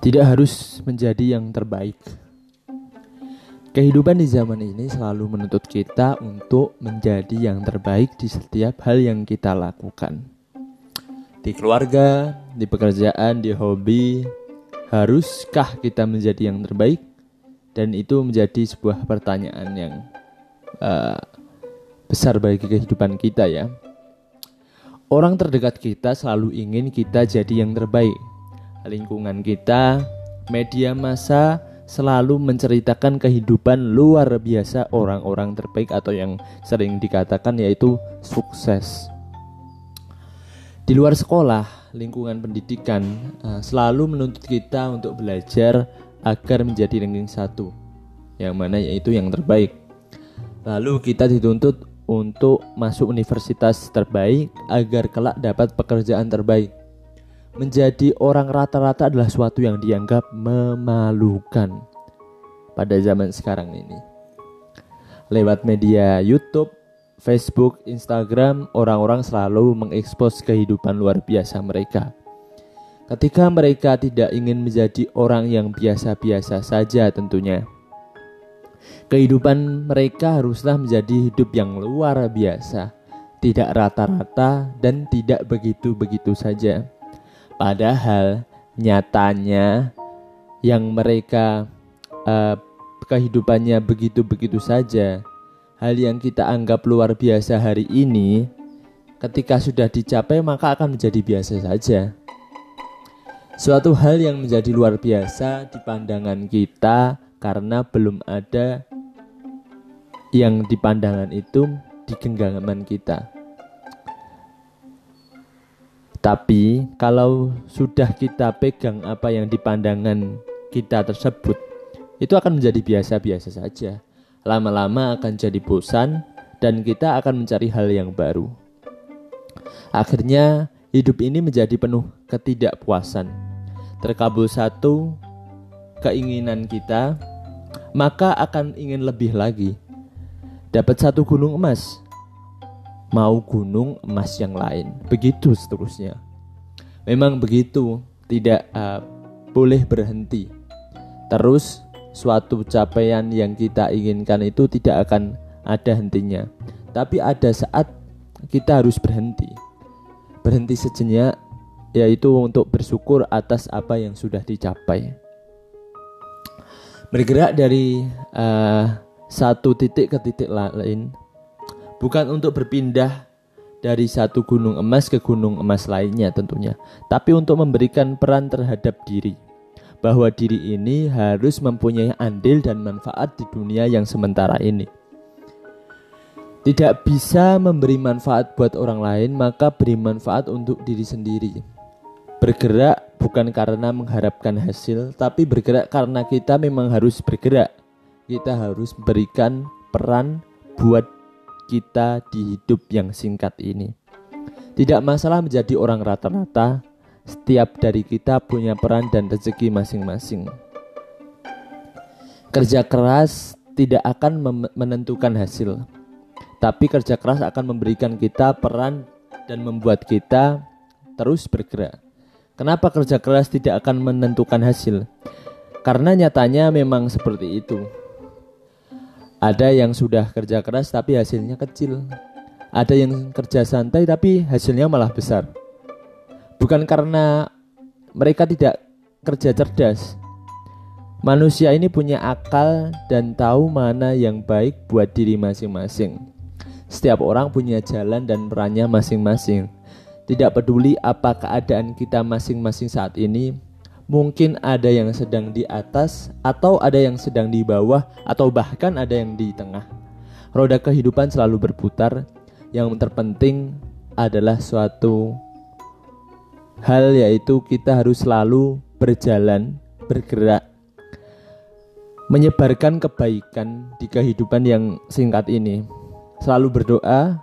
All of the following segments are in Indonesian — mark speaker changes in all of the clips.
Speaker 1: tidak harus menjadi yang terbaik. Kehidupan di zaman ini selalu menuntut kita untuk menjadi yang terbaik di setiap hal yang kita lakukan. Di keluarga, di pekerjaan, di hobi, haruskah kita menjadi yang terbaik? Dan itu menjadi sebuah pertanyaan yang uh, besar bagi kehidupan kita ya. Orang terdekat kita selalu ingin kita jadi yang terbaik. Lingkungan kita, media massa, selalu menceritakan kehidupan luar biasa orang-orang terbaik atau yang sering dikatakan yaitu sukses. Di luar sekolah, lingkungan pendidikan uh, selalu menuntut kita untuk belajar agar menjadi ranking satu, yang mana yaitu yang terbaik. Lalu kita dituntut untuk masuk universitas terbaik agar kelak dapat pekerjaan terbaik menjadi orang rata-rata adalah suatu yang dianggap memalukan pada zaman sekarang ini. Lewat media YouTube, Facebook, Instagram, orang-orang selalu mengekspos kehidupan luar biasa mereka. Ketika mereka tidak ingin menjadi orang yang biasa-biasa saja tentunya. Kehidupan mereka haruslah menjadi hidup yang luar biasa, tidak rata-rata dan tidak begitu-begitu saja. Padahal nyatanya yang mereka uh, kehidupannya begitu-begitu saja, hal yang kita anggap luar biasa hari ini, ketika sudah dicapai maka akan menjadi biasa saja. Suatu hal yang menjadi luar biasa di pandangan kita karena belum ada yang di pandangan itu di genggaman kita. Tapi kalau sudah kita pegang apa yang dipandangan kita tersebut, itu akan menjadi biasa-biasa saja. Lama-lama akan jadi bosan dan kita akan mencari hal yang baru. Akhirnya hidup ini menjadi penuh ketidakpuasan. Terkabul satu keinginan kita, maka akan ingin lebih lagi. Dapat satu gunung emas, mau gunung emas yang lain. Begitu seterusnya. Memang begitu, tidak uh, boleh berhenti. Terus suatu capaian yang kita inginkan itu tidak akan ada hentinya. Tapi ada saat kita harus berhenti. Berhenti sejenak yaitu untuk bersyukur atas apa yang sudah dicapai. Bergerak dari uh, satu titik ke titik lain bukan untuk berpindah dari satu gunung emas ke gunung emas lainnya tentunya, tapi untuk memberikan peran terhadap diri. Bahwa diri ini harus mempunyai andil dan manfaat di dunia yang sementara ini. Tidak bisa memberi manfaat buat orang lain, maka beri manfaat untuk diri sendiri. Bergerak bukan karena mengharapkan hasil, tapi bergerak karena kita memang harus bergerak. Kita harus berikan peran buat kita di hidup yang singkat ini. Tidak masalah menjadi orang rata-rata, setiap dari kita punya peran dan rezeki masing-masing. Kerja keras tidak akan menentukan hasil, tapi kerja keras akan memberikan kita peran dan membuat kita terus bergerak. Kenapa kerja keras tidak akan menentukan hasil? Karena nyatanya memang seperti itu. Ada yang sudah kerja keras tapi hasilnya kecil. Ada yang kerja santai tapi hasilnya malah besar. Bukan karena mereka tidak kerja cerdas. Manusia ini punya akal dan tahu mana yang baik buat diri masing-masing. Setiap orang punya jalan dan perannya masing-masing. Tidak peduli apa keadaan kita masing-masing saat ini, mungkin ada yang sedang di atas, atau ada yang sedang di bawah, atau bahkan ada yang di tengah. Roda kehidupan selalu berputar. Yang terpenting adalah suatu hal, yaitu kita harus selalu berjalan, bergerak, menyebarkan kebaikan di kehidupan yang singkat ini. Selalu berdoa,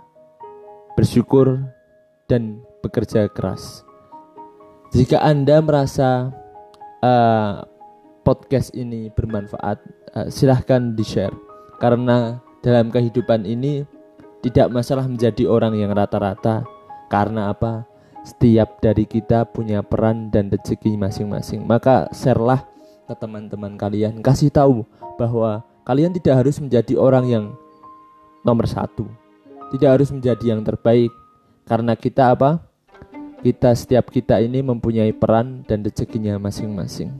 Speaker 1: bersyukur, dan bekerja keras. Jika Anda merasa uh, podcast ini bermanfaat, uh, silahkan di-share. Karena dalam kehidupan ini tidak masalah menjadi orang yang rata-rata. Karena apa? setiap dari kita punya peran dan rezeki masing-masing. Maka sharelah ke teman-teman kalian, kasih tahu bahwa kalian tidak harus menjadi orang yang nomor satu, tidak harus menjadi yang terbaik, karena kita apa? Kita setiap kita ini mempunyai peran dan rezekinya masing-masing.